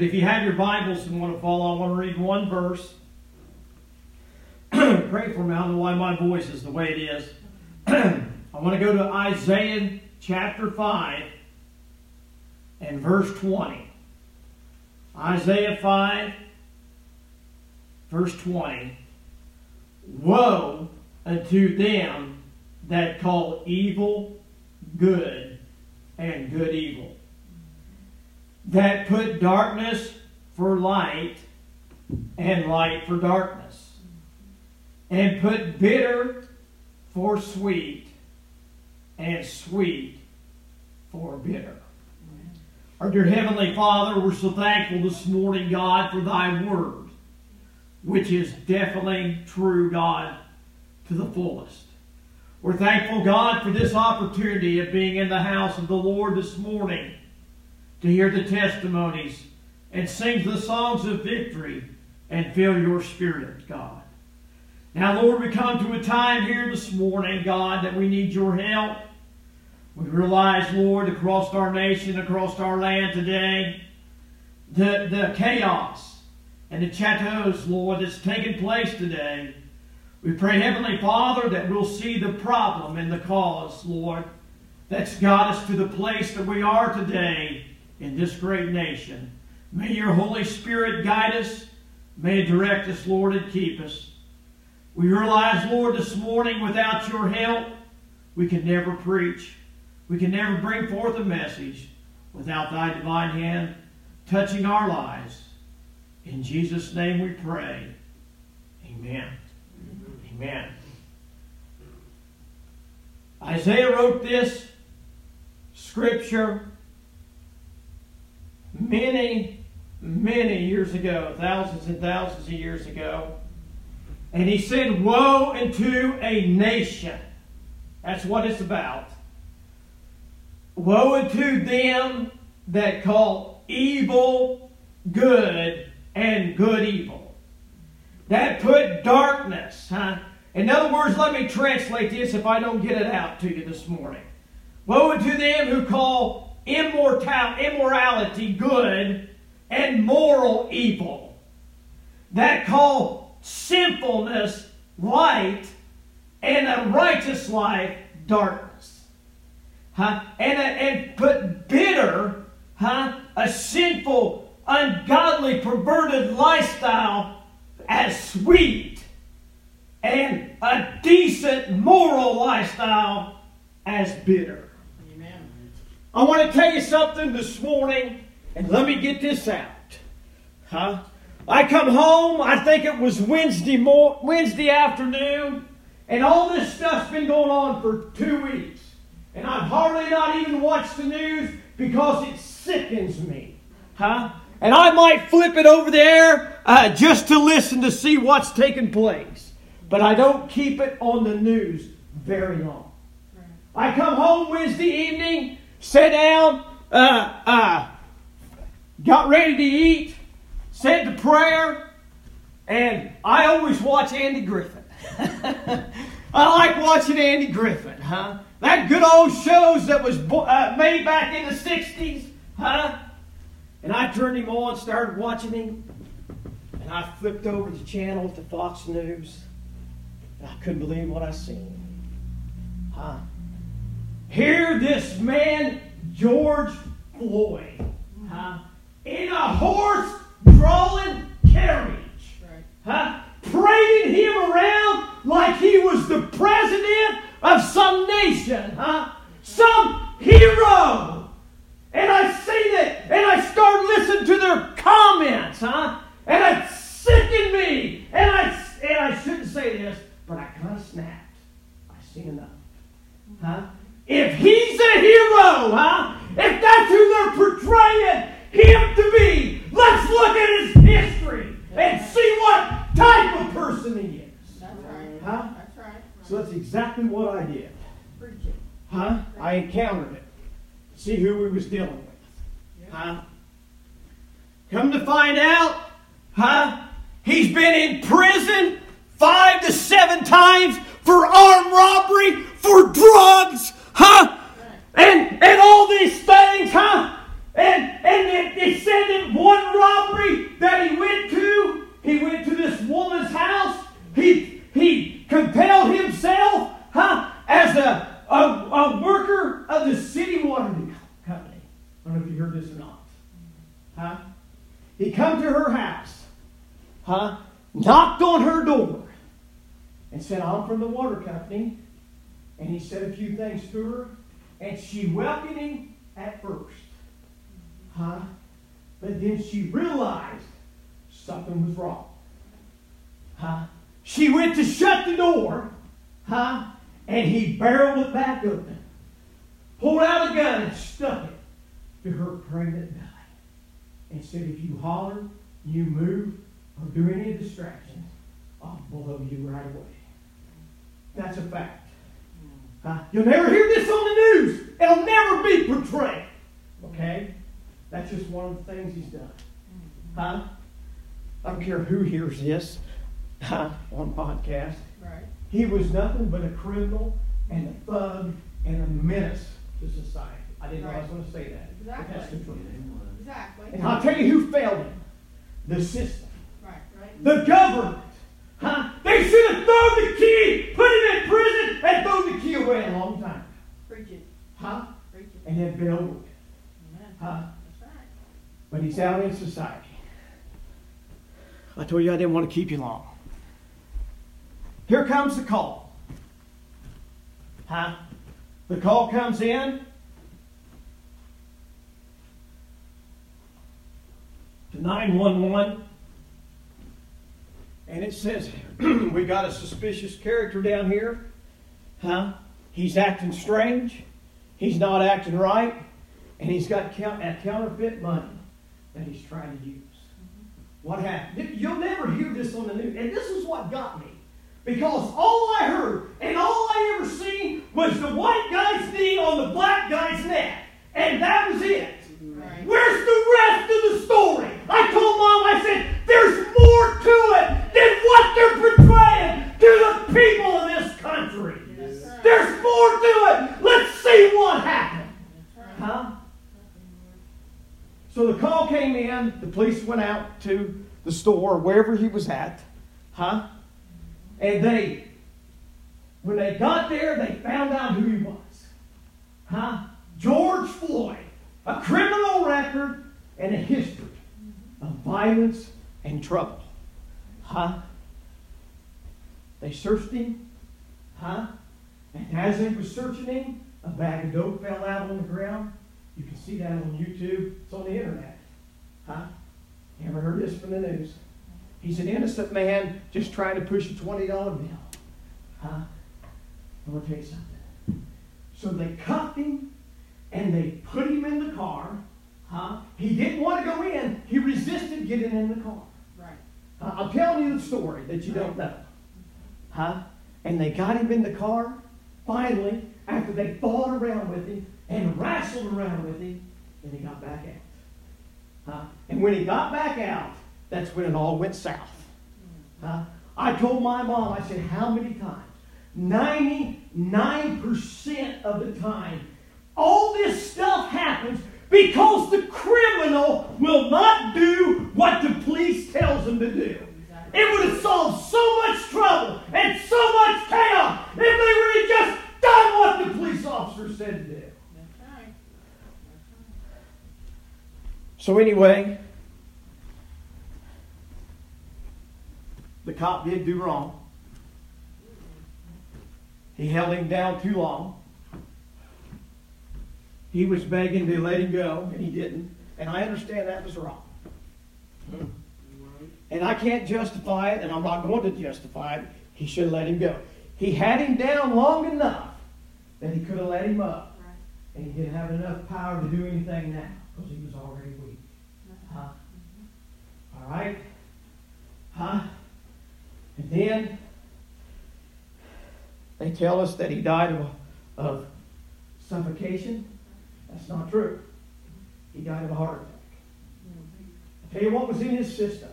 But if you have your Bibles and want to follow, I want to read one verse. Pray for me. I don't know why my voice is the way it is. I want to go to Isaiah chapter 5 and verse 20. Isaiah 5, verse 20. Woe unto them that call evil good and good evil that put darkness for light and light for darkness, and put bitter for sweet and sweet for bitter. Our dear Heavenly Father, we're so thankful this morning, God, for Thy Word, which is definitely true, God, to the fullest. We're thankful, God, for this opportunity of being in the house of the Lord this morning to hear the testimonies and sing the songs of victory and fill your spirit, God. Now, Lord, we come to a time here this morning, God, that we need your help. We realize, Lord, across our nation, across our land today, the, the chaos and the chateaus, Lord, that's taking place today. We pray, Heavenly Father, that we'll see the problem and the cause, Lord, that's got us to the place that we are today in this great nation. May your Holy Spirit guide us. May it direct us, Lord, and keep us. We realize, Lord, this morning without your help, we can never preach. We can never bring forth a message without thy divine hand touching our lives. In Jesus' name we pray. Amen. Amen. Isaiah wrote this scripture many, many years ago, thousands and thousands of years ago. And he said, Woe unto a nation. That's what it's about. Woe unto them that call evil good and good evil. That put darkness, huh? In other words, let me translate this if I don't get it out to you this morning. Woe unto them who call immorality good and moral evil. That call sinfulness light and a righteous life darkness. Huh? And, a, and put bitter, huh? a sinful, ungodly, perverted lifestyle as sweet and a decent moral lifestyle as bitter. I want to tell you something this morning, and let me get this out. Huh? I come home, I think it was Wednesday mo- Wednesday afternoon, and all this stuff's been going on for two weeks. And I've hardly not even watched the news because it sickens me. Huh? And I might flip it over there uh, just to listen to see what's taking place. But I don't keep it on the news very long. I come home Wednesday evening, sat down, uh, uh, got ready to eat, said the prayer, and I always watch Andy Griffith. I like watching Andy Griffith, huh? That good old shows that was uh, made back in the 60s, huh? And I turned him on, started watching him, and I flipped over the channel to Fox News, and I couldn't believe what I seen. Huh? Here, this man, George Floyd, huh, in a horse drawn carriage, huh, parading him around like he was the president of some nation, huh, some hero. And I seen it, and I started listening to their comments, huh, and it sickened me. And I, and I shouldn't say this, but I kind of snapped. I seen enough, huh. If he's a hero, huh? If that's who they're portraying him to be, let's look at his history and see what type of person he is. That's right. Huh? That's right. So that's exactly what I did. Huh? I encountered it. See who we was dealing with. Huh? Come to find out, huh? He's been in prison five to seven times for armed robbery, for drugs, huh? And and all these things, huh? And and it, it said that one robbery that he went to, he went to this woman's house. He he compelled himself, huh, as a, a, a worker of the city water company. I don't know if you heard this or not. Huh? He come to her house, huh? Knocked on her door and said, I'm from the water company. And he said a few things to her, and she welcomed him at first. Huh? But then she realized something was wrong. Huh? She went to shut the door, huh? And he barreled it back open, pulled out a gun and stuck it to her pregnant belly, and said, If you holler, you move, or do any distractions, I'll blow you right away. That's a fact. Huh? You'll never hear this on the news. It'll never be portrayed. Okay? That's just one of the things he's done. Huh? I don't care who hears this huh, on podcast. Right. He was nothing but a criminal and a thug and a menace to society. I didn't know I was going to say that. But that's the truth. Exactly. And I'll tell you who failed him. The system. Right, right. The government. Huh? They should have thrown the key, put him in prison, and thrown the key away a long time. Preach it. Huh? Preach it. And then been over with. Amen. Huh? That's right. But he's out in society. I told you I didn't want to keep you long. Here comes the call. Huh? The call comes in to 911. And it says, we got a suspicious character down here. Huh? He's acting strange. He's not acting right. And he's got count- counterfeit money that he's trying to use. What happened? You'll never hear this on the news. And this is what got me. Because all I heard and all I ever seen was the white guy's knee on the black guy's neck. And that was it. Where's the rest of the story? I told mom, I said, there's more to it than what they're portraying to the people of this country. There's more to it. Let's see what happened. Huh? So the call came in, the police went out to the store, wherever he was at, huh? And they, when they got there, they found out who he was. Huh? George Floyd, a criminal record and a history of violence and trouble. Huh? They searched him, huh? And as they were searching him, a bag of dope fell out on the ground. You can see that on YouTube. It's on the internet. Huh? You ever heard this from the news? He's an innocent man just trying to push a $20 bill. Huh? I'm going to tell you something. So they cuffed him and they put him in the car. Huh? He didn't want to go in. He resisted getting in the car. Right. Uh, I'm telling you the story that you don't know. Huh? And they got him in the car, finally, after they fought around with him and wrestled around with him, and he got back out. Huh? And when he got back out, that's when it all went south. Huh? I told my mom, I said, how many times? 99% of the time, all this stuff happens because the criminal will not do what the police tells him to do. It would have solved so much trouble and so much chaos if they would have just done what the police officer said to do. So anyway, the cop did do wrong. He held him down too long. He was begging to let him go, and he didn't. And I understand that was wrong. And I can't justify it, and I'm not going to justify it. He should have let him go. He had him down long enough that he could have let him up. And he didn't have enough power to do anything now because he was already weak. Huh? All right? Huh? And then They tell us that he died of, of suffocation. That's not true. He died of a heart attack. I tell you what was in his system.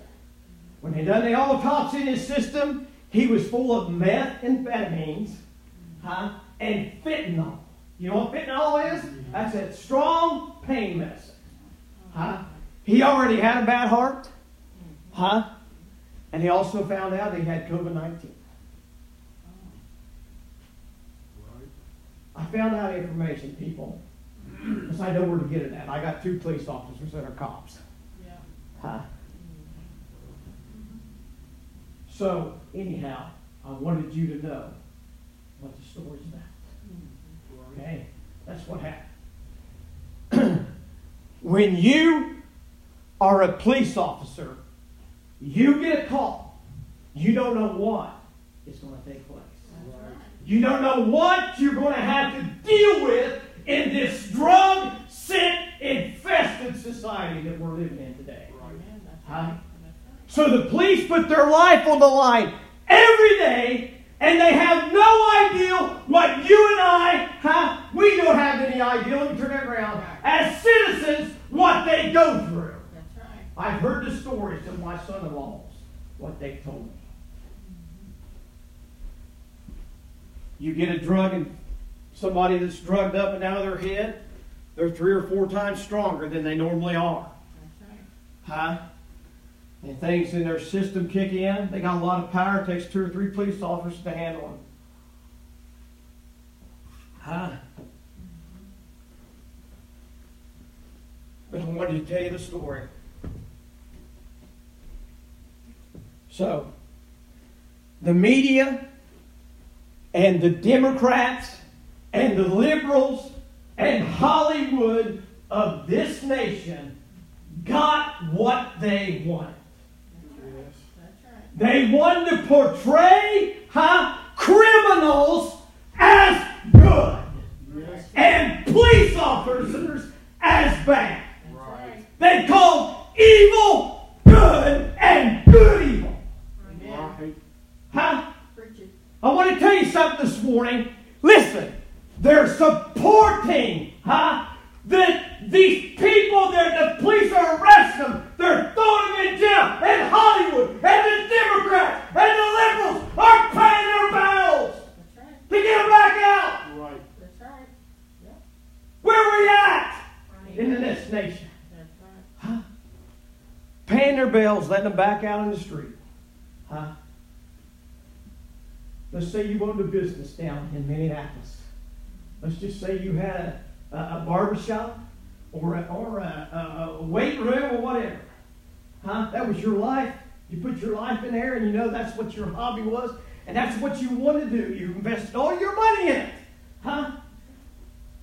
When they done the autopsy in his system, he was full of methamphetamines huh, and fentanyl. You know what fentanyl is? That's a strong pain medicine. Huh? He already had a bad heart. Huh? And he also found out he had COVID 19. I found out information, people, because I know where to get it at. I got two police officers that are cops. Yeah. Huh? Mm-hmm. So, anyhow, I wanted you to know what the story's about. Mm-hmm. Okay? That's what happened. when you are a police officer, you get a call. You don't know what is going to take place. You don't know what you're going to have to deal with in this drug sick, infested society that we're living in today. Huh? So the police put their life on the line every day, and they have no idea what you and I, huh? We don't have any idea. Let me turn that around. As citizens, what they go through. I've heard the stories of my son-in-laws, what they told me. You get a drug and somebody that's drugged up and out of their head, they're three or four times stronger than they normally are. Huh? And things in their system kick in. They got a lot of power. It takes two or three police officers to handle them. Huh? But I wanted to tell you the story. So, the media and the Democrats and the liberals and Hollywood of this nation got what they wanted. That's right. They wanted to portray huh, criminals as good and police officers as bad. Right. They called evil good and good evil. Amen. Huh? I want to tell you something this morning. Listen, they're supporting, huh? That these people that the police are arresting them, they're throwing them in jail, and Hollywood, and the Democrats, and the liberals are paying their bills right. to get them back out. Right. That's right. Yep. Where are we at Right. in this nation? That's right. Huh? Paying their bills, letting them back out in the street. Huh? Let's say you owned a business down in Minneapolis. Let's just say you had a, a, a barber shop or, a, or a, a, a weight room or whatever. Huh? That was your life. You put your life in there and you know that's what your hobby was and that's what you want to do. You invested all your money in it. Huh?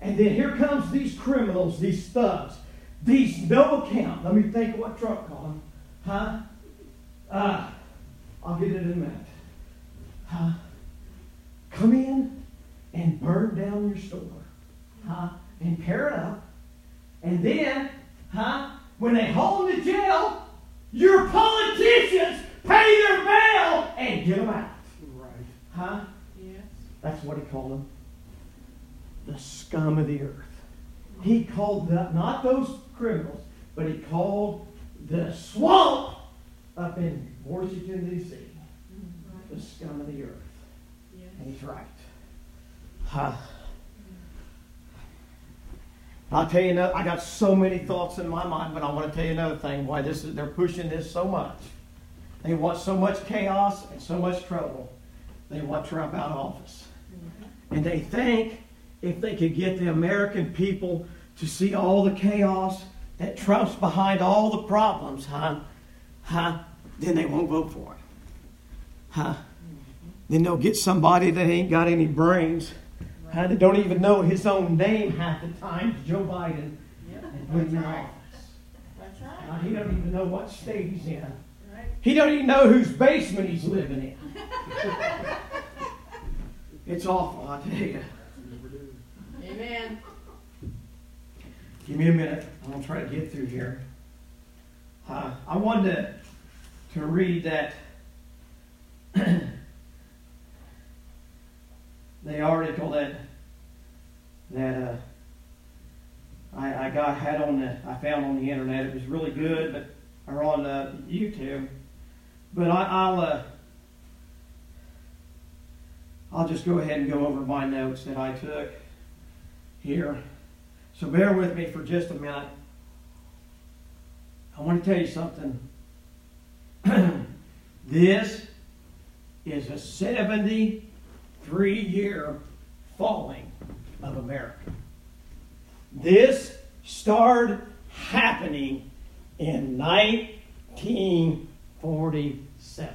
And then here comes these criminals, these thugs, these no account. Let me think what Trump called them. Huh? Uh, I'll get it in a minute. Huh? Come in and burn down your store. Huh? And tear it up. And then, huh? When they haul them to jail, your politicians pay their bail and get them out. Right. Huh? Yes. That's what he called them. The scum of the earth. He called the, not those criminals, but he called the swamp up in Washington, D.C. Mm-hmm. the scum of the earth. Yes. And he's right. Huh. I'll tell you another, I got so many thoughts in my mind, but I want to tell you another thing why this is they're pushing this so much. They want so much chaos and so much trouble. They want Trump out of office. And they think if they could get the American people to see all the chaos, that Trump's behind all the problems, huh? Huh? Then they won't vote for him. Huh? Then they'll get somebody that ain't got any brains. That don't even know his own name half the time, Joe Biden, and put him in That's right. office. That's right. he don't even know what state he's in. Right. He don't even know whose basement he's living in. it's awful, I tell you. Amen. Give me a minute. I'm going to try to get through here. Uh, I wanted to, to read that the article that that uh, I, I got had on the I found on the internet. It was really good, but or on uh, YouTube. But I, I'll uh, I'll just go ahead and go over my notes that I took here. So bear with me for just a minute. I want to tell you something. this is a 73 year falling of America. This started happening in 1947.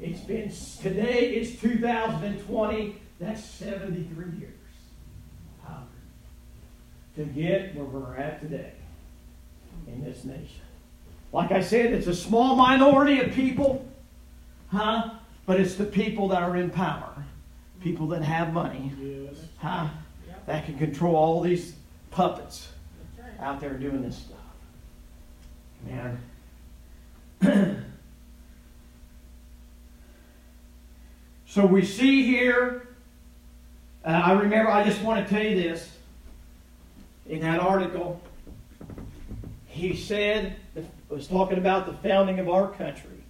It's been today is 2020. That's 73 years um, to get where we're at today in this nation. Like I said, it's a small minority of people, huh? But it's the people that are in power, people that have money, huh? That can control all these puppets out there doing this stuff. Man. so we see here, uh, I remember, I just want to tell you this. In that article, he said, was talking about the founding of our country.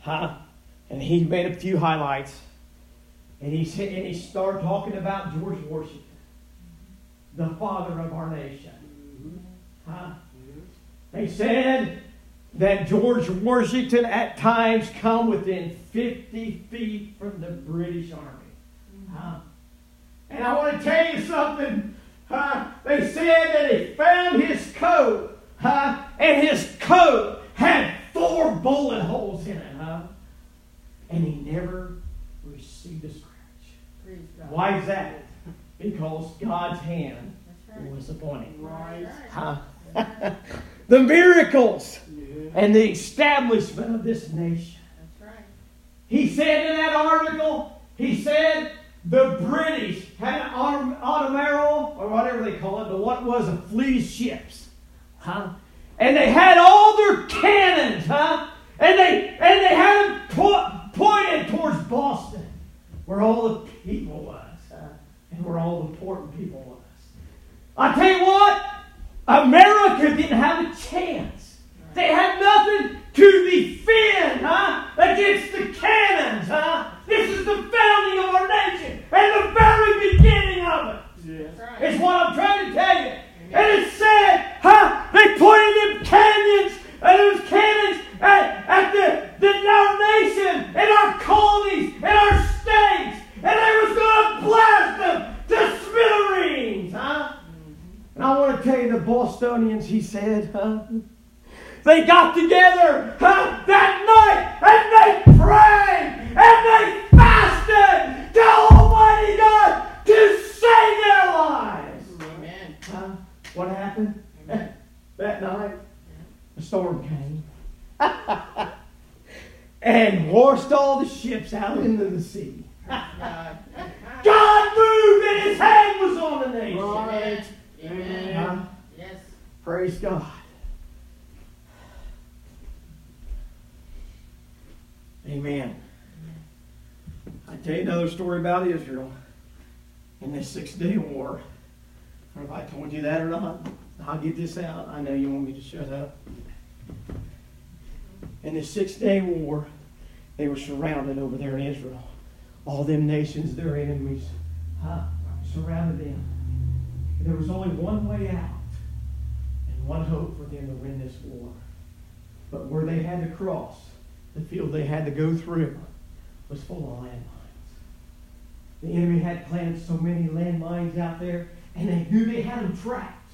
Huh? And he made a few highlights. And he said, and he started talking about George Washington, the father of our nation. Mm-hmm. Huh? Mm-hmm. They said that George Washington at times come within 50 feet from the British Army. Mm-hmm. Huh? And I want to tell you something. Huh? They said that he found his coat, huh? and his coat had four bullet holes in it. Huh? And he never received a scratch. Praise God. Why is that? Because God's hand right. was upon him. Right. Huh? the miracles Yeah. and the establishment of this nation. Right. He said in that article, he said the British had an autom- automaral, or whatever they call it, but what was a fleet of ships. Huh? And they had all their cannons, huh? And they and they had them po- pointed towards Boston, where all the people was, huh? and where all the important people was. I tell you what, America didn't have a chance. They had nothing to defend, huh? Against the cannons, huh? This is the founding of our nation and the very beginning of it. Yes. That's right. It's what I'm trying to tell you. And it said, huh? They pointed them canyons and those cannons at, at the, the our nation and our colonies and our states, and they was going to blast them to smithereens, huh? And I want to tell you, the Bostonians, he said, huh? They got together huh, that night and they prayed and they fasted to Almighty God to save their lives. Amen. Huh? What happened Amen. that night? A storm came and washed all the ships out into the sea. God. God moved and his hand was on the nation. Amen. Amen. Huh? Yes. Praise God. Amen. I tell you another story about Israel in this Six Day War. I don't know if I told you that or not. I'll get this out. I know you want me to shut up. In the Six Day War, they were surrounded over there in Israel. All them nations, their enemies, huh, surrounded them. There was only one way out and one hope for them to win this war. But where they had to cross, the field they had to go through, was full of landmines. The enemy had planted so many landmines out there, and they knew they had them trapped.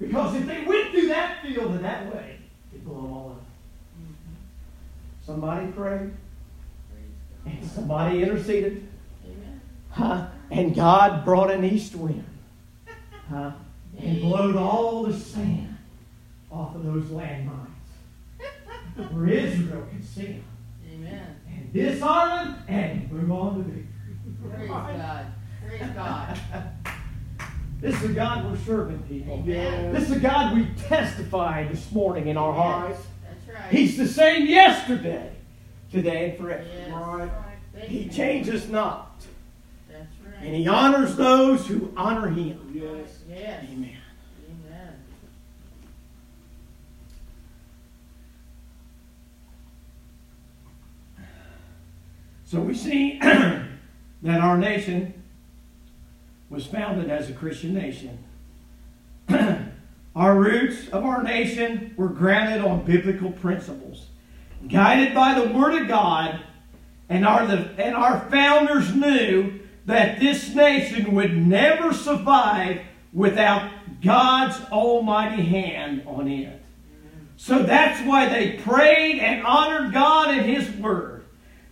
Because if they went through that field in that way, they'd blow them all up. Somebody prayed, and somebody interceded, huh? and God brought an east wind. Huh? and blowed all the sand off of those landmines where Israel could see them Amen. and disarm them and move on to victory. Praise God. Praise God. This is the God we're serving, people. Amen. This is the God we testify this morning in our hearts. That's right. He's the same yesterday, today, and forever. Yes. Right. He changes not. Right. And he honors those who honor him. Yes. Yes. Amen. Amen. So we see that our nation was founded as a Christian nation. our roots of our nation were grounded on biblical principles, guided by the Word of God, and our, the, and our founders knew that this nation would never survive without God's almighty hand on it. So that's why they prayed and honored God and His Word.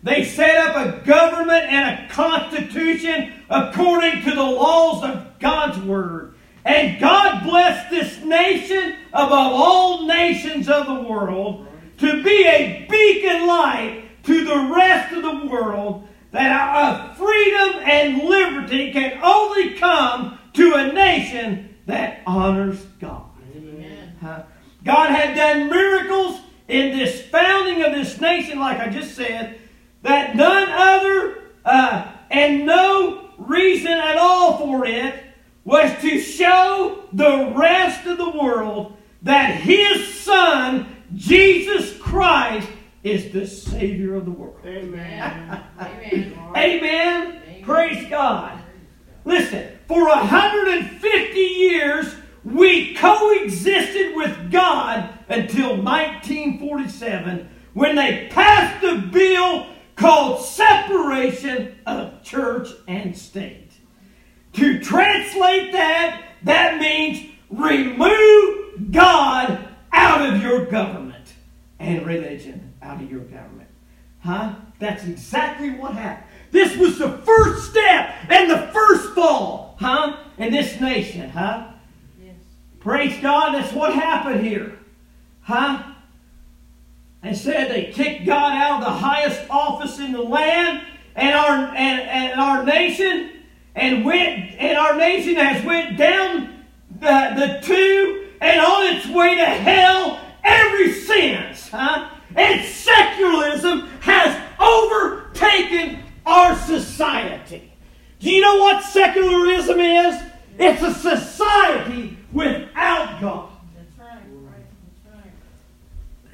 They set up a government and a constitution according to the laws of God's Word. And God blessed this nation above all nations of the world to be a beacon light to the rest of the world that our freedom and liberty can only come to a nation that honors God. Huh? God had done miracles in this founding of this nation, like I just said, that none other uh, and no reason at all for it was to show the rest of the world that His Son, Jesus Christ, is the Savior of the world. Amen. Amen. Amen. Praise God. Listen, for 150 years, we coexisted with God until 1947 when they passed a bill called Separation of Church and State. To translate that, that means remove God out of your government and religion out of your government. Huh? That's exactly what happened. This was the first step and the first fall, huh? In this nation, huh? Yes. Praise God, that's what happened here. Huh? They said they kicked God out of the highest office in the land and our and, and our nation and went and our nation has went down the, the tube and on its way to hell ever since. Huh? And secularism has overtaken our society. Do you know what secularism is? It's a society without God.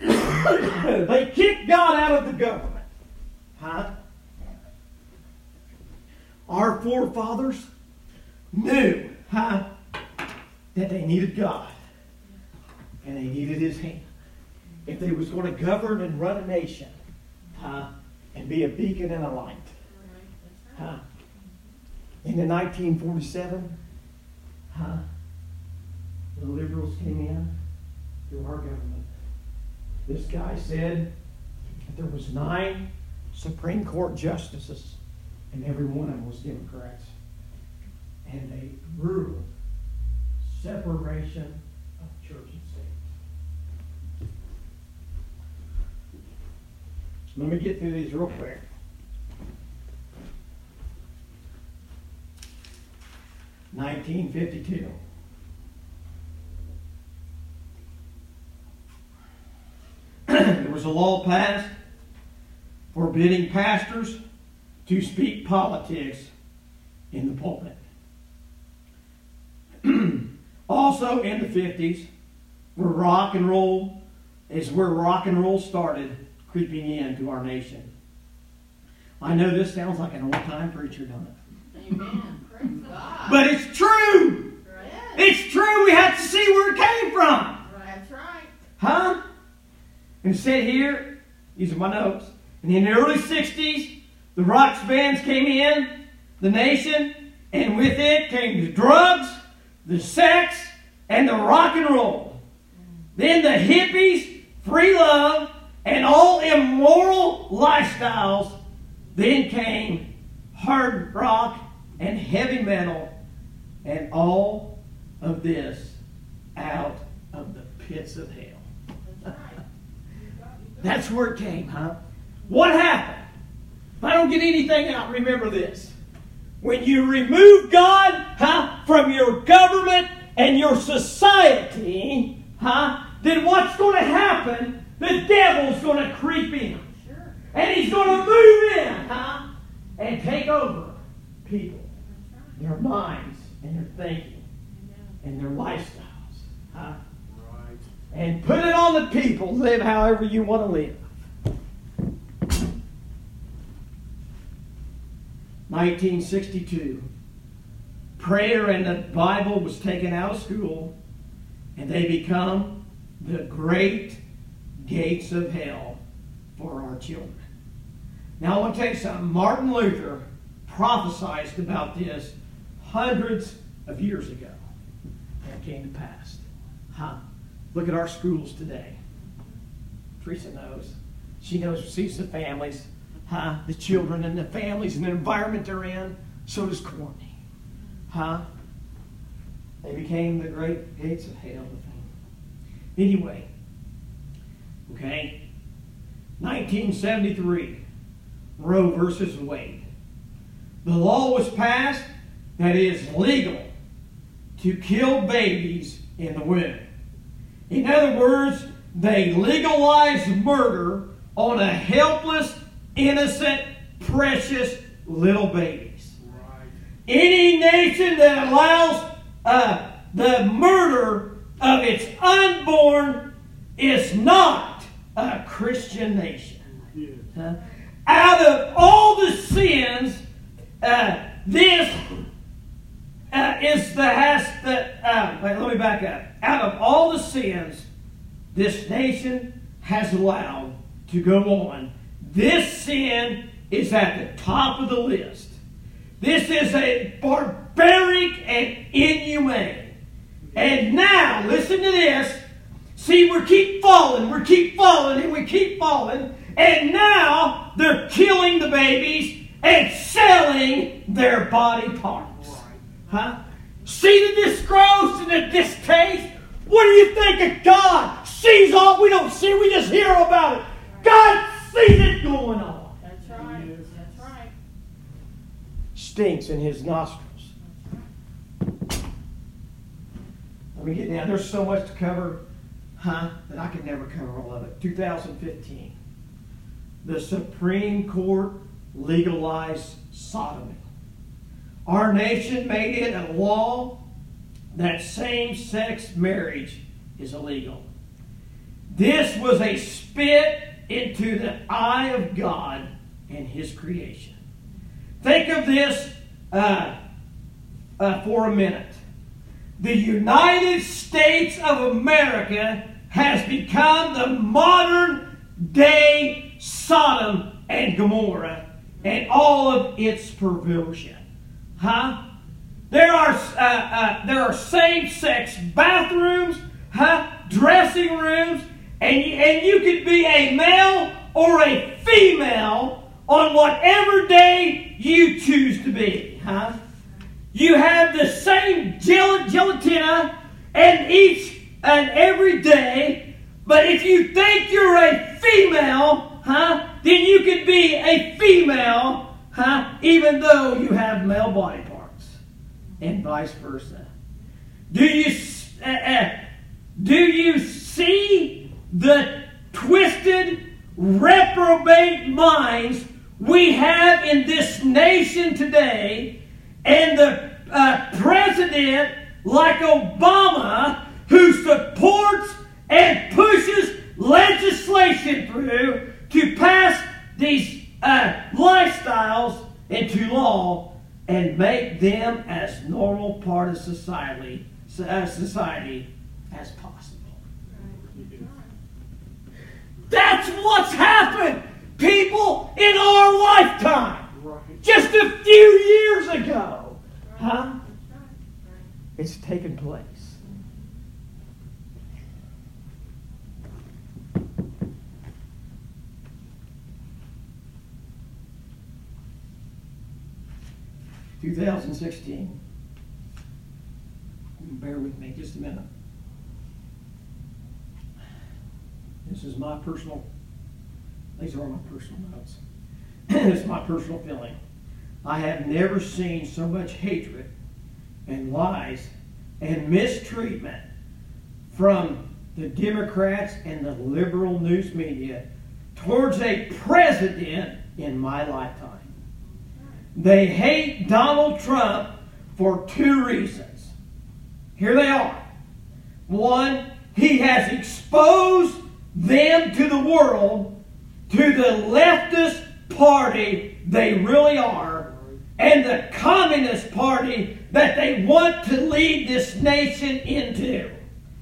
They kicked God out of the government. Huh? Our forefathers knew, huh, that they needed God. And they needed his hand. If they was going to govern and run a nation, huh, and be a beacon and a light. Huh? In the 1947, huh, the liberals came in to our government. This guy said that there was nine Supreme Court justices, and every one of them was Democrats. And they ruled separation of church and state. Let me get through these real quick. Nineteen fifty-two. There was a law passed forbidding pastors to speak politics in the pulpit. also in the 50s, where rock and roll is where rock and roll started creeping into our nation. I know this sounds like an old time preacher, don't it? Amen. Praise God. But it's true. It's true. We have to see where it came from. That's right. Huh? And sit here, these are my notes. And in the early 60s, the rock bands came in, the nation, and with it came the drugs, the sex, and the rock and roll. Then the hippies, free love, and all immoral lifestyles. Then came hard rock and heavy metal, and all of this out of the pits of hell. That's. Where it came, huh? What happened? If I don't get anything out, remember this. When you remove God, huh, from your government and your society, huh, then what's going to happen? The devil's going to creep in. Sure. And he's going to move in, huh? and take over people, their minds and their thinking and their lifestyles. Huh? Right. And put it on the people. Live however you want to live. 1962. Prayer and the Bible was taken out of school, and they become the great gates of hell for our children. Now, I want to tell you something. Martin Luther prophesied about this hundreds of years ago. And it came to pass. Huh? Look at our schools today. Teresa knows. She knows, sees the families, huh? The children and the families and the environment they're in. So does Courtney. Huh? They became the great gates of hell. Anyway, okay, 1973, Roe versus Wade. The law was passed that it is legal to kill babies in the womb. In other words, they legalized murder on a helpless, innocent, precious little babies. Right. Any nation that allows uh, the murder of its unborn is not a Christian nation. Huh? Out of all the sins, uh, this uh, is the has the. Uh, wait, let me back up. Out of all the sins this nation has allowed to go on, this sin is at the top of the list. This is a barbaric and inhumane. And now, listen to this. See, we keep falling, we keep falling, and we keep falling. And now they're killing the babies and selling their body parts. Huh? See the disgrace and the distaste? What do you think of God? Sees all we don't see, we just hear about it. God sees it going on. That's right. Yes. That's right. Stinks in his nostrils. Let me get down. There's so much to cover, huh, that I could never cover all of it. 2015. The Supreme Court legalized sodomy. Our nation made it a law that same sex marriage is illegal. This was a spit into the eye of God and His creation. Think of this uh, uh, for a minute. The United States of America has become the modern day Sodom and Gomorrah and all of its perversion. Huh? There are uh, uh, there are same-sex bathrooms, huh? Dressing rooms, and you, and you could be a male or a female on whatever day you choose to be, huh? You have the same gel- gelatina and each and every day, but if you think you're a female, huh, then you could be a female, huh, even though you have male body parts, and vice versa. Do you uh, uh, do you see the twisted, reprobate minds we have in this nation today, and the uh, president like Obama who supports and pushes legislation through to pass these uh, lifestyles into law and make them as normal part of society, uh, society as possible. That's what's happened, people, in our lifetime. Right. Just a few years ago. Huh? It's taken place. Two thousand sixteen. Bear with me just a minute. This is my personal, these are my personal notes. this is my personal feeling. I have never seen so much hatred and lies and mistreatment from the Democrats and the liberal news media towards a president in my lifetime. They hate Donald Trump for two reasons. Here they are. One, he has exposed them to the world, to the leftist party they really are, and the communist party that they want to lead this nation into.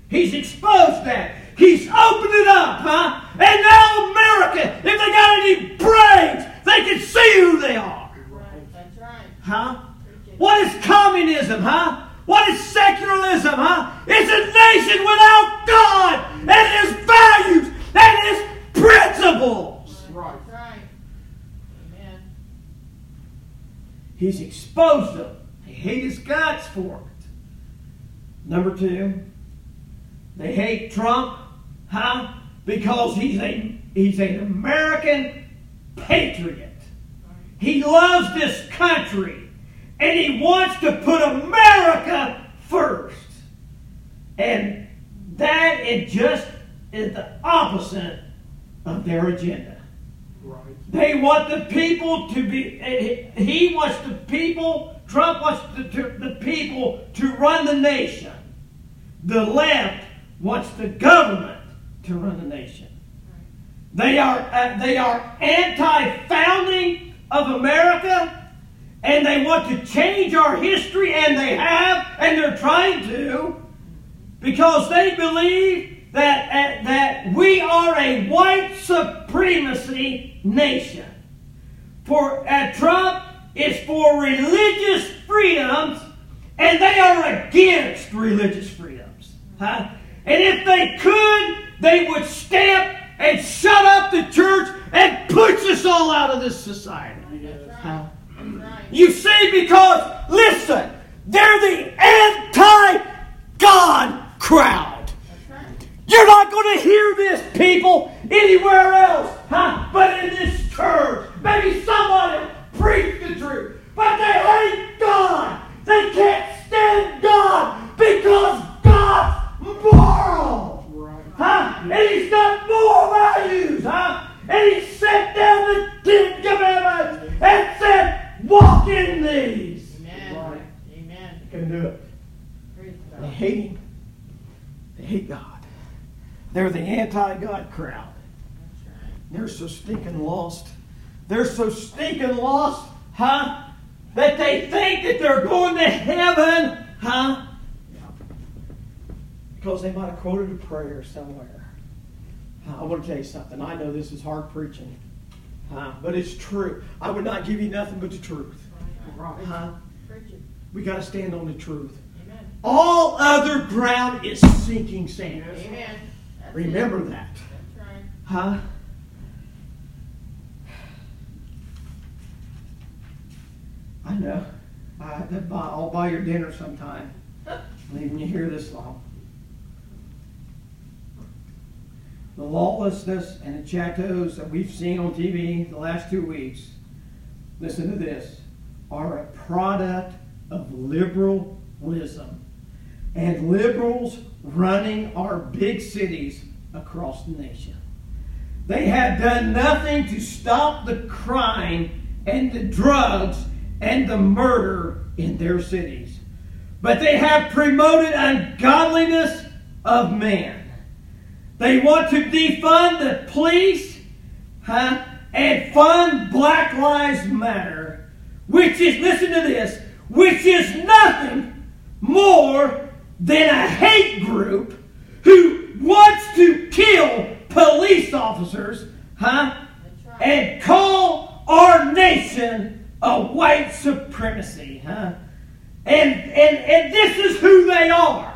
He's exposed that. He's opened it up, huh? And now America, if they got any brains, they can see who they are. That's right. Huh? What is communism, huh? What is secularism, huh? It's a nation without God and His values and His principles. Right. Right. Amen. He's exposed them. They hate His guts for it. Number two, they hate Trump, huh? Because he's a he's an American patriot. He loves this country and he wants to put America first. And that is just is the opposite of their agenda. They want the people to be, he wants the people, Trump wants the, to, the people to run the nation. The left wants the government to run the nation. They are, uh, they are anti-founding of America, and they want to change our history, and they have, and they're trying to, because they believe that, uh, that we are a white supremacy nation. For uh, Trump is for religious freedoms, and they are against religious freedoms. Huh? And if they could, they would stamp and shut up the church and push us all out of this society. Huh? You see, because, listen, they're the anti God crowd. You're not going to hear this, people, anywhere else, huh? But in this church. Maybe somebody preach the truth. But they hate God. They can't stand God because God's moral. Huh? And He's got moral values, huh? And He set down the Ten Commandments and said, walk in these. Amen. Amen. Can do it. Praise They God. hate him. They hate God. They're the anti-God crowd. That's right. They're so stinking lost. They're so stinking lost, huh? That they think that they're going to heaven, huh? Because they might have quoted prayer somewhere. I want to tell you something. I know this is hard preaching, huh? but it's true. I would not give you nothing but the truth. Right. Huh? We got to stand on the truth. Amen. All other ground is sinking sand. Amen. That's Remember it. that. That's right. Huh? I know. I, that buy, I'll buy your dinner sometime. Leaving you here this long. The lawlessness and the chateaus that we've seen on TV the last two weeks, listen to this, are a product of liberalism and liberals running our big cities across the nation. They have done nothing to stop the crime and the drugs and the murder in their cities. But they have promoted ungodliness of man. They want to defund the police huh, and fund Black Lives Matter, which is, listen to this, which is nothing more than a hate group who wants to kill police officers, huh? Right. And call our nation a white supremacy, huh? And and and this is who they are,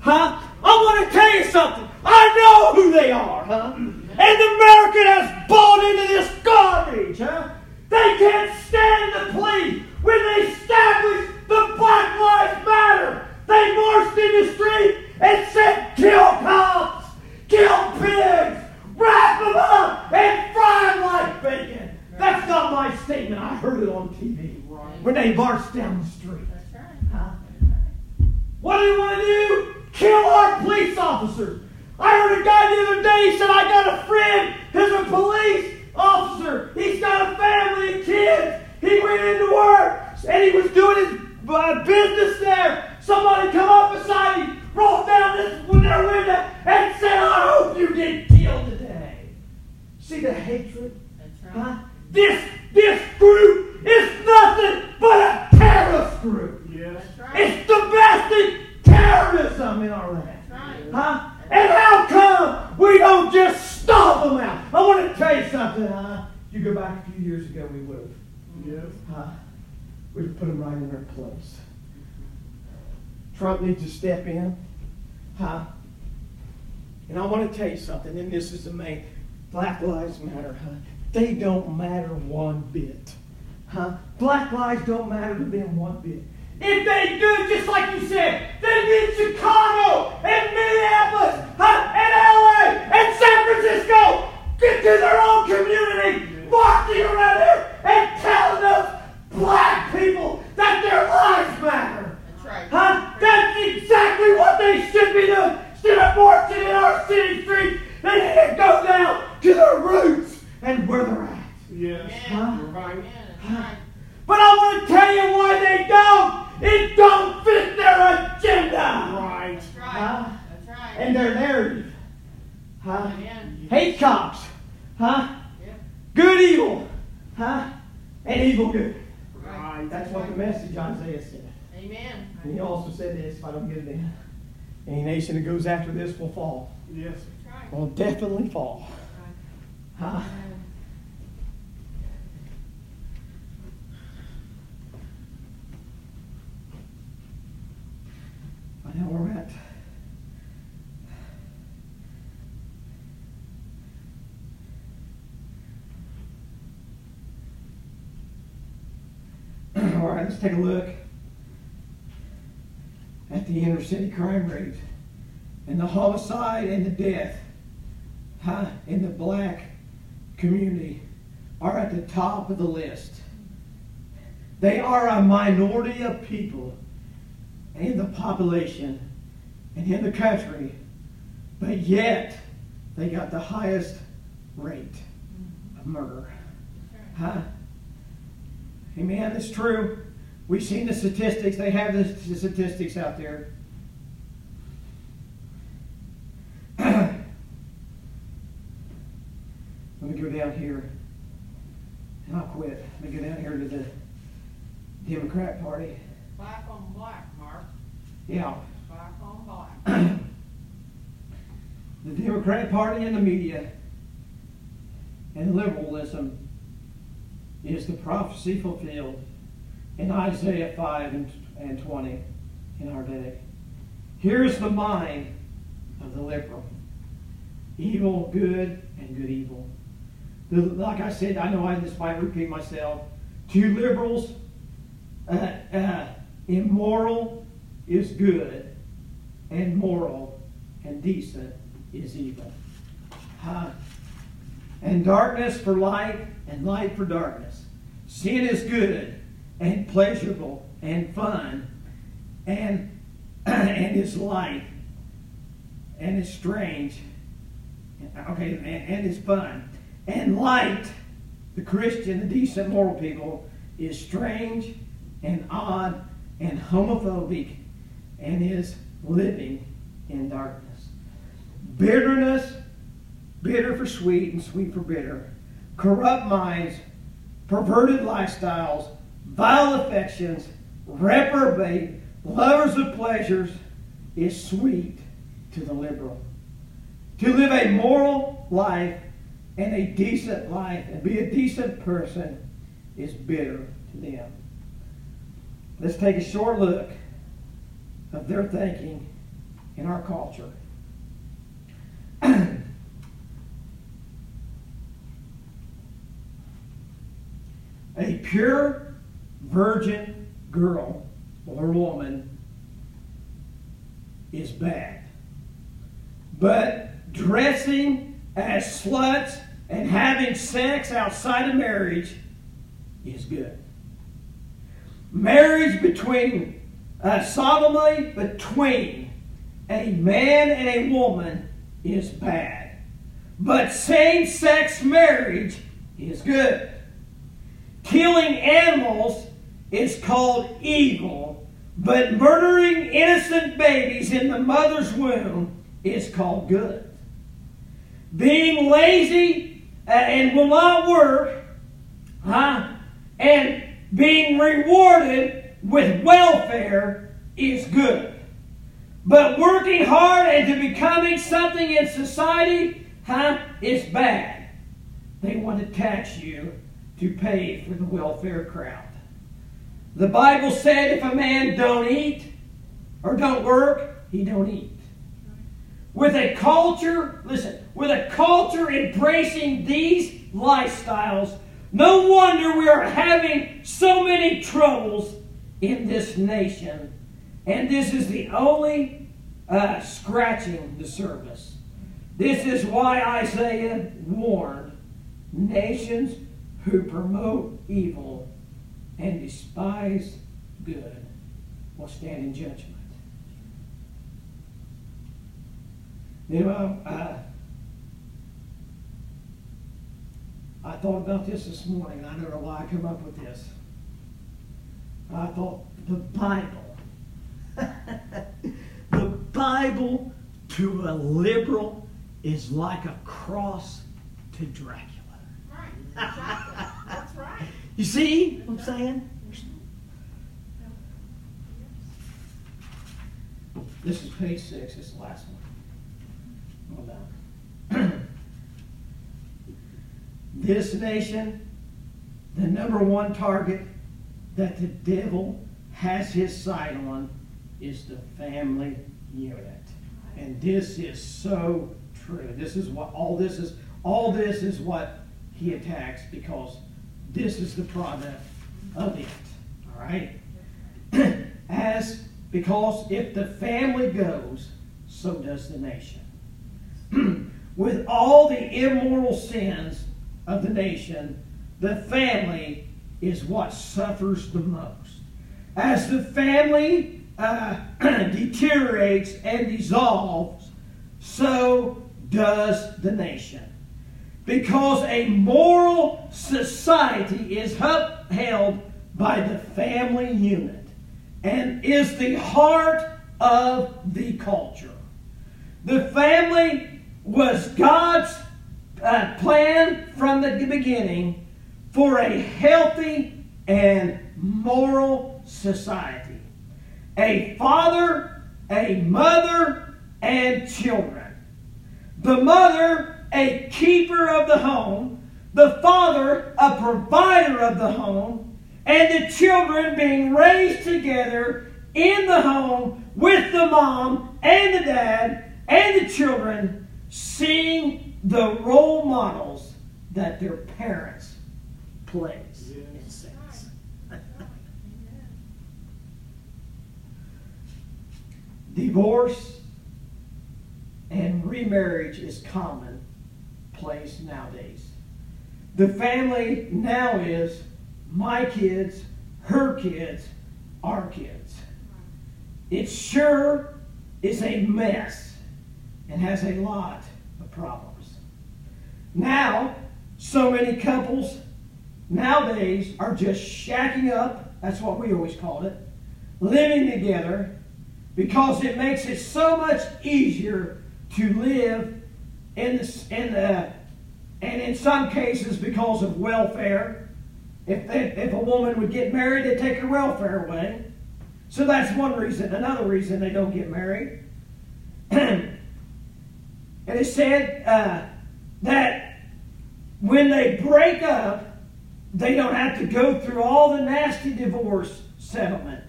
huh? I want to tell you something. I know who they are, huh? And America has bought into this garbage, huh? They can't stand the police when they established the Black Lives Matter. They marched in the street and said, kill cops, kill pigs, wrap them up, and fry them like bacon. That's not my statement. I heard it on TV when they marched down the street. That's right. Huh? What do they want to do? Kill our police officers. I heard a guy the other day, he said, I got a friend who's a police officer. He's got a family and kids. He went into work and he was doing his uh, business there. Somebody come up beside him, rolled down this window window, and said, I hope you get killed today. See the hatred? That's right. Huh? This, this group is nothing but a terrorist group. Yeah. That's right. It's the best thing terrorism in our land. Huh? And how come we don't just stomp them out? I want to tell you something, huh? You go back a few years ago, we would have. Yes. Huh? We'd put them right in their place. Trump needs to step in. Huh? And I want to tell you something, and this is the main. Black Lives Matter, huh? They don't matter one bit. Huh? Black lives don't matter to them one bit. If they do, just like you said, then in Chicago and Minneapolis huh? and LA and San Francisco get to their own community, marching around here and telling those black people that their lives matter. That's right. Huh? That's exactly what they should be doing. Instead of marching in our city streets, they need to go down to their roots and where they're at. Yes. Amen. You're right. Amen. Right. But I want to tell you why they don't. It don't fit their agenda. Right. That's right. Huh? That's right. And their narrative. Huh? Amen. Hate cops. Huh? Yep. Good evil. Huh? And evil good. Right. Right. That's what the message Isaiah said. Amen. And he also said this, if I don't get it in. Any nation that goes after this will fall. Yes. That's right. Will definitely fall. Huh? I know where we're at. All right, let's take a look at the inner city crime rate and the homicide and the death huh, in the black community are at the top of the list. They are a minority of people in the population and in the country, but yet they got the highest rate of murder. Huh? Amen. It's true. We've seen the statistics. They have the statistics out there. Let me go down here, and I'll quit. Let me go down here to the Democrat Party. Black on black. Yeah. The Democratic Party and the media and liberalism is the prophecy fulfilled in Isaiah 5 and, and 20 in our day. Here's the mind of the liberal evil, good, and good, evil. The, like I said, I know I just might repeat myself. To liberals, uh, uh, immoral is good, and moral and decent is evil. Huh? And darkness for light, and light for darkness. Sin is good, and pleasurable, and fun, and and is light, and is strange. Okay, and, and is fun. And light, the Christian, the decent, moral people, is strange and odd and homophobic and is living in darkness. Bitterness, bitter for sweet and sweet for bitter. Corrupt minds, perverted lifestyles, vile affections, reprobate, lovers of pleasures is sweet to the liberal. To live a moral life and a decent life and be a decent person is bitter to them. Let's take a short look of their thinking in our culture. a pure virgin girl or woman is bad. But dressing as sluts and having sex outside of marriage is good. Marriage between uh, sodomy between a man and a woman is bad. But same sex marriage is good. Killing animals is called evil, but murdering innocent babies in the mother's womb is called good. Being lazy uh, and will not work, huh? And being rewarded with welfare is good. But working hard and to becoming something in society, huh, is bad. They want to tax you to pay for the welfare crowd. The Bible said if a man don't eat or don't work, he don't eat. With a culture, listen, with a culture embracing these lifestyles, no wonder we are having so many troubles in this nation. And this is the only uh, scratching the surface. This is why Isaiah warned nations who promote evil and despise good will stand in judgment. You know, uh, I thought about this this morning. I don't know why I come up with this. I thought the Bible, the Bible to a liberal is like a cross to Dracula. Right, exactly. That's right. You see what I'm saying? This is page six, this is the last one. Hold on. this nation, the number one target that the devil has his sight on is the family unit. And this is so true. This is what all this is all this is what he attacks because this is the product of it. All right? As because if the family goes, so does the nation. With all the immoral sins of the nation, the family is what suffers the most. As the family uh, deteriorates and dissolves, so does the nation. Because a moral society is upheld by the family unit and is the heart of the culture. The family was God's uh, plan from the beginning for a healthy and moral society. A father, a mother, and children. The mother, a keeper of the home. The father, a provider of the home. And the children being raised together in the home with the mom and the dad and the children, seeing the role models that their parents plays in sense. Divorce and remarriage is commonplace nowadays. The family now is my kids, her kids, our kids. It sure is a mess and has a lot of problems. Now, so many couples nowadays are just shacking up, that's what we always called it, living together because it makes it so much easier to live in the, in the and in some cases because of welfare. If, they, if a woman would get married, they'd take her welfare away. So that's one reason. Another reason they don't get married. and it said uh, that when they break up, they don't have to go through all the nasty divorce settlement.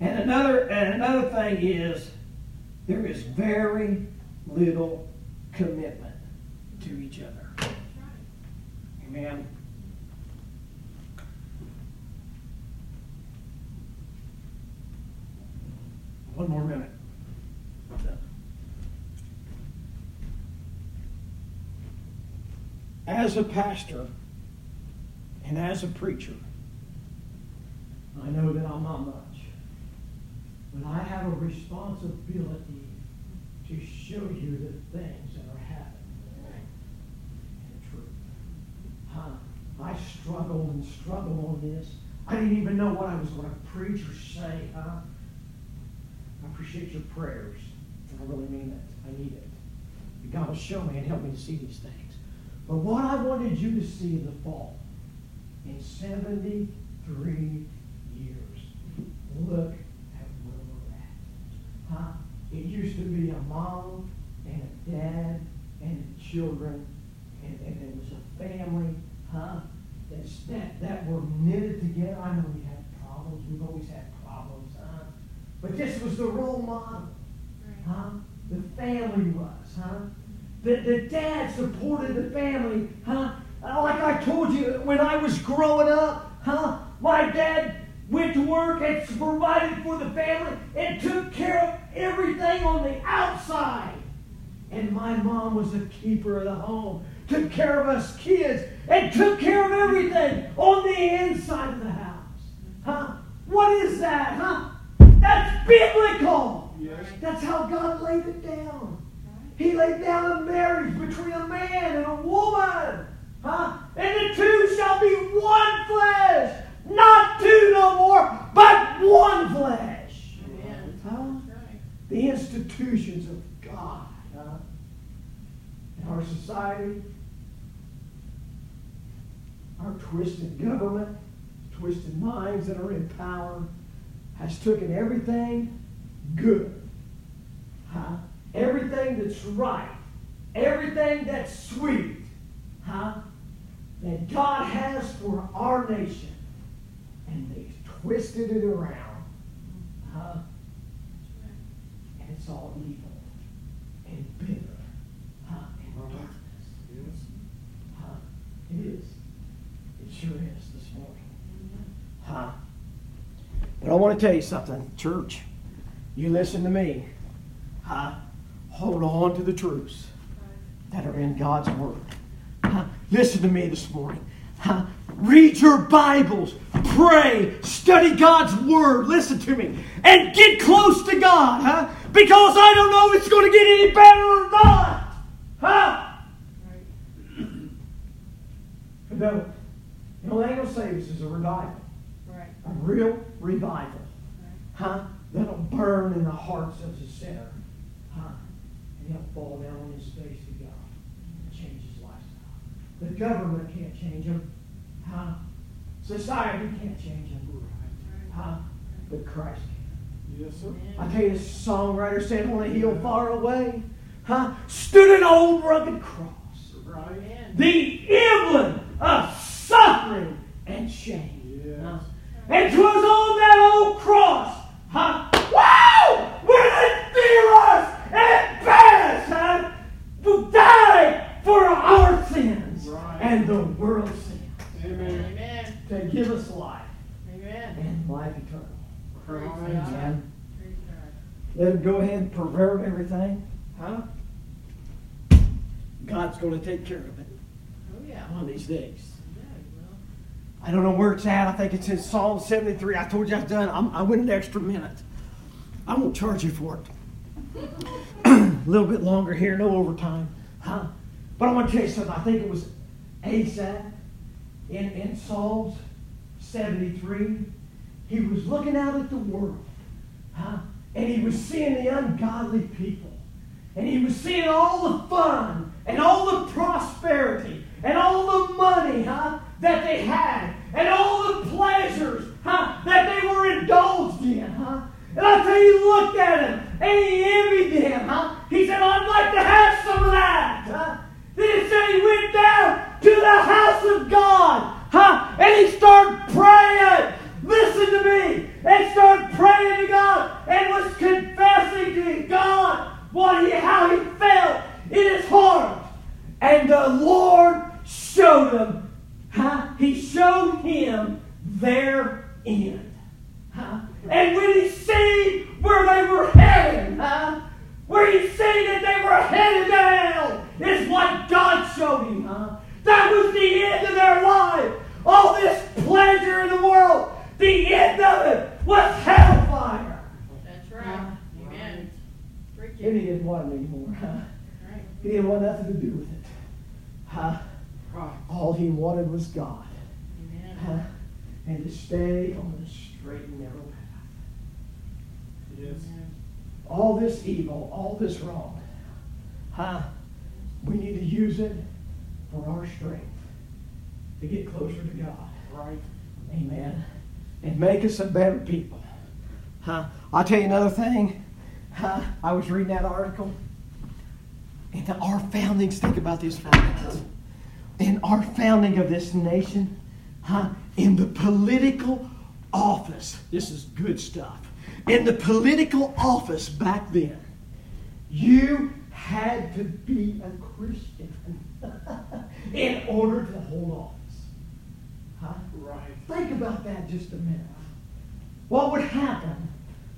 And another, and another thing is there is very little commitment to each other. Amen. One more minute. As a pastor and as a preacher, I know that I'm not much, but I have a responsibility to show you the things that are happening in truth. Huh? I struggled and struggled on this. I didn't even know what I was going to preach or say, huh? I appreciate your prayers. I really mean it. I need it. God will show me and help me to see these things. But what I wanted you to see the fall, in 73 years, look at where we're at. Huh? It used to be a mom and a dad and children, and, and it was a family, huh? That's, that, that were knitted together. I know we had problems. We've always had problems, huh? But this was the role model, huh? The family was, huh? The, the dad supported the family, huh? Uh, Like I told you, when I was growing up, huh? My dad went to work and provided for the family and took care of everything on the outside. And my mom was the keeper of the home, took care of us kids, and took care of everything on the inside of the house. Huh? What is that? Huh? That's biblical. Yes. That's how God laid it down. He laid down a marriage between a man and a woman. Huh? And the two shall be one flesh. Not two no more, but one flesh. Amen. Huh? Right. The institutions of God. Huh? In our society, our twisted government, twisted minds that are in power, has taken everything good, huh? everything that's right, everything that's sweet, God has for our nation, and they've twisted it around, huh? and it's all evil and bitter, huh? and uh-huh. darkness. Yes. Huh? It is. It sure is this morning. Huh? But I want to tell you something, church. You listen to me. Huh? Hold on to the truths that are in God's Word. Listen to me this morning. Huh? Read your Bibles, pray, study God's Word. Listen to me. And get close to God. Huh? Because I don't know if it's going to get any better or not. Huh? No. The only thing that'll save us is a revival. Right. A real revival. Huh? That'll burn in the hearts of the sinner. Huh? And he'll fall down on his face to God and change his lifestyle. The government can't change him. Huh? Society can't change him. Huh? But Christ can. Yes, sir. I tell you, this songwriter said, on a hill far away, huh? Stood an old rugged cross Right. The emblem of suffering and shame. Yes. Huh? And 'twas on that old cross, huh? Wow! When it us and passed, huh? Who died for our sins Right. And the world's sins Amen. Amen. to give us life Amen. and life eternal. Praise Right. God. Amen. Praise Let him go ahead and pervert everything, huh? God's going to take care of it Oh, yeah. one of these days. Yeah. I don't know where it's at. I think it's in Psalm 73. I told you I was done. I'm, I went an extra minute. I won't charge you for it. a little bit longer here, no overtime. Huh? But I want to tell you something. I think it was Asaph in, in Psalms 73. He was looking out at the world. Huh? And he was seeing the ungodly people. And he was seeing all the fun and all the prosperity and all the money, huh, that they had and all the pleasures, huh, that they were indulged in, huh. And I tell you, he looked at him and he envied them, huh. He said, I'd like to have some of that, huh. Then it said he went down to the house of God, huh, and he started praying. Listen to me. And started praying to God and was confessing to God what he, how he felt in his heart. And the Lord showed him, huh? He showed him their end. Huh? And when he seen where they were headed, huh? Where he seen that they were headed to hell, is what God showed him, huh? That was the end of their life. All this pleasure in the world, the end of it was hellfire. That's right. Amen. Preach And he didn't want it anymore, huh? Right. He didn't want nothing to do with it. Huh? Right. All he wanted was God. Amen. Huh? And to stay on the straight and narrow path. Yes. Amen. All this evil, all this wrong. Huh? We need to use it for our strength to get closer to God. Right. Amen. And make us a better people. Huh? I'll tell you another thing. Huh? I was reading that article. And our foundings, think about this for a minute. In our founding of this nation, huh? In the political office, this is good stuff. In the political office back then, you had to be a Christian in order to hold office. Huh? Right. Think about that just a minute. What would happen,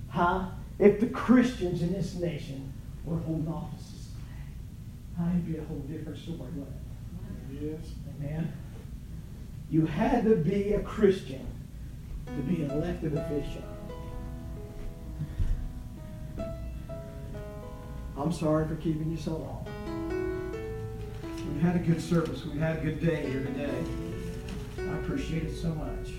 huh, if the Christians in this nation were holding offices today? Huh, it'd be a whole different story, wouldn't it? Yes. Amen. You had to be a Christian to be an elected official. I'm sorry for keeping you so long. We've had a good service. We've had a good day here today. I appreciate it so much.